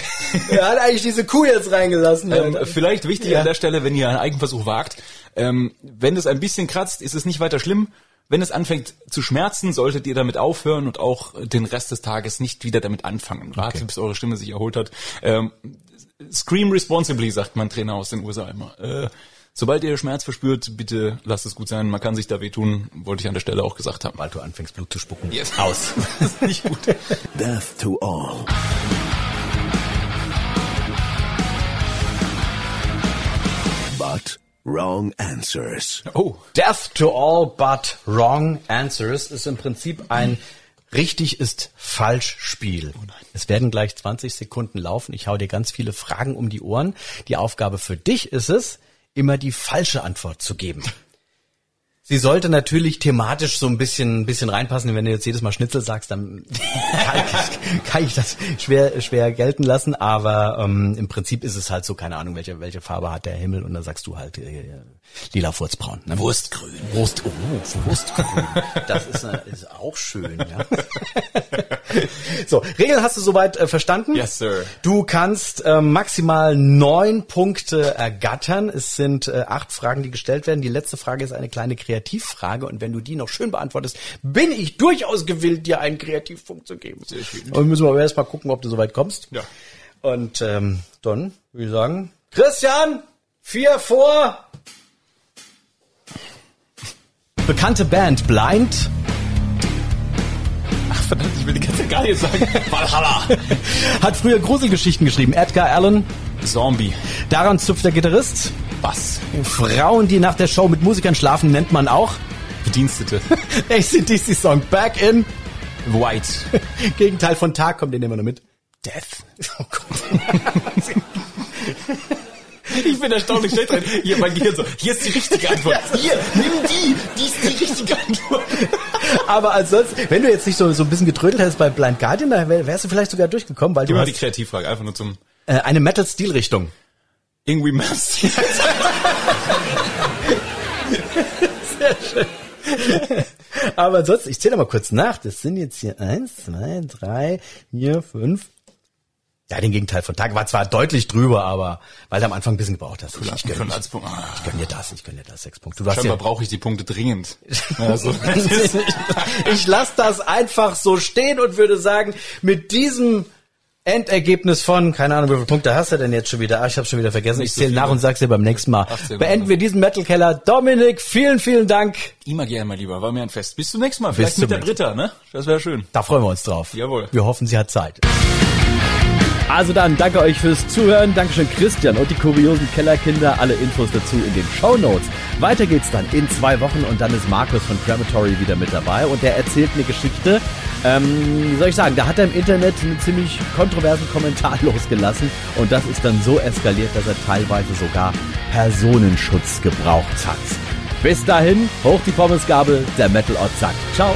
Er hat eigentlich diese Kuh jetzt reingelassen. Ähm, vielleicht wichtig Ja. an der Stelle, wenn ihr einen Eigenversuch wagt, ähm, wenn es ein bisschen kratzt, ist es nicht weiter schlimm. Wenn es anfängt zu schmerzen, solltet ihr damit aufhören und auch den Rest des Tages nicht wieder damit anfangen. Wartet, bis eure Stimme sich erholt hat. Ähm, scream responsibly, sagt mein Trainer aus den USA immer. Äh, sobald ihr Schmerz verspürt, bitte lasst es gut sein. Man kann sich da wehtun, wollte ich an der Stelle auch gesagt haben. Weil du anfängst Blut zu spucken. Yes. Aus. Das ist nicht gut. Death to all. Wrong answers. Oh. Death to all but wrong answers ist im Prinzip ein richtig ist falsch Spiel. Es werden gleich 20 Sekunden laufen. Ich hau dir ganz viele Fragen um die Ohren. Die Aufgabe für dich ist es, immer die falsche Antwort zu geben. Sie sollte natürlich thematisch so ein bisschen, ein bisschen reinpassen. Wenn du jetzt jedes Mal Schnitzel sagst, dann kann ich, kann ich das schwer, schwer gelten lassen. Aber ähm, im Prinzip ist es halt so, keine Ahnung, welche, welche Farbe hat der Himmel. Und dann sagst du halt äh, lila Furzbraun. Ne? Wurstgrün. Wurst, oh, Wurstgrün. Das ist, ist auch schön, ja. so, Regeln hast du soweit äh, verstanden? Yes, sir. Du kannst äh, maximal neun Punkte ergattern. Es sind äh, acht Fragen, die gestellt werden. Die letzte Frage ist eine kleine Kreativfrage. Und wenn du die noch schön beantwortest, bin ich durchaus gewillt, dir einen Kreativpunkt zu geben. Sehr schön. Und müssen wir aber erst mal gucken, ob du soweit kommst. Ja. Und ähm, dann würde ich sagen, Christian, vier vor. Bekannte Band Blind Ach, verdammt, ich will die ganze gar nicht sagen. Valhalla. hat früher Gruselgeschichten geschrieben. Edgar Allan, Zombie. daran zupft der Gitarrist. Bass. Frauen, die nach der Show mit Musikern schlafen, nennt man auch. Bedienstete. ACDC Song Back in. White. Gegenteil von Tag kommt den nehmen wir noch mit. Death. Oh Gott. Ich bin erstaunlich schlecht drin. Hier, mein Gehirn so, hier ist die richtige Antwort. Hier, nimm die, die ist die richtige Antwort. Aber ansonsten, wenn du jetzt nicht so, so ein bisschen getrödelt hättest bei Blind Guardian, dann wär- wärst du vielleicht sogar durchgekommen, weil du Gib mal die hast Kreativfrage, einfach nur zum äh, eine Metal-Stil-Richtung. Irgendwie Maps. Aber ansonsten, ich zähle mal kurz nach. Das sind jetzt hier eins, zwei, drei, vier, fünf. Ja, den Gegenteil von Tag war zwar deutlich drüber, aber weil du am Anfang ein bisschen gebraucht hast. Ich, ich, gönn, ich. Ah, ich gönn dir das, ich gönn dir das, sechs Punkte. Du Scheinbar ja, brauche ich die Punkte dringend. Also, ich lasse das einfach so stehen und würde sagen, mit diesem Endergebnis von, keine Ahnung, wie viele Punkte hast du denn jetzt schon wieder? Ah, ich habe schon wieder vergessen. Ich so zähle nach viele. und sag's dir beim nächsten Mal. 18 Beenden wir diesen Metal Keller. Dominik, vielen, vielen Dank. immer gern, mein Lieber. War mir ein Fest. Bis zum nächsten Mal. Vielleicht mit der Britta, ne? Das wäre schön. Da freuen wir uns drauf. Jawohl. Wir hoffen, sie hat Zeit. Also dann, danke euch fürs Zuhören. Dankeschön Christian und die kuriosen Kellerkinder. Alle Infos dazu in den Show Notes. Weiter geht's dann in zwei Wochen und dann ist Markus von Crematory wieder mit dabei und der erzählt eine Geschichte. Ähm, wie soll ich sagen, da hat er im Internet einen ziemlich kontroversen Kommentar losgelassen und das ist dann so eskaliert, dass er teilweise sogar Personenschutz gebraucht hat. Bis dahin, hoch die Pommesgabel, der Metal Ort sagt. Ciao.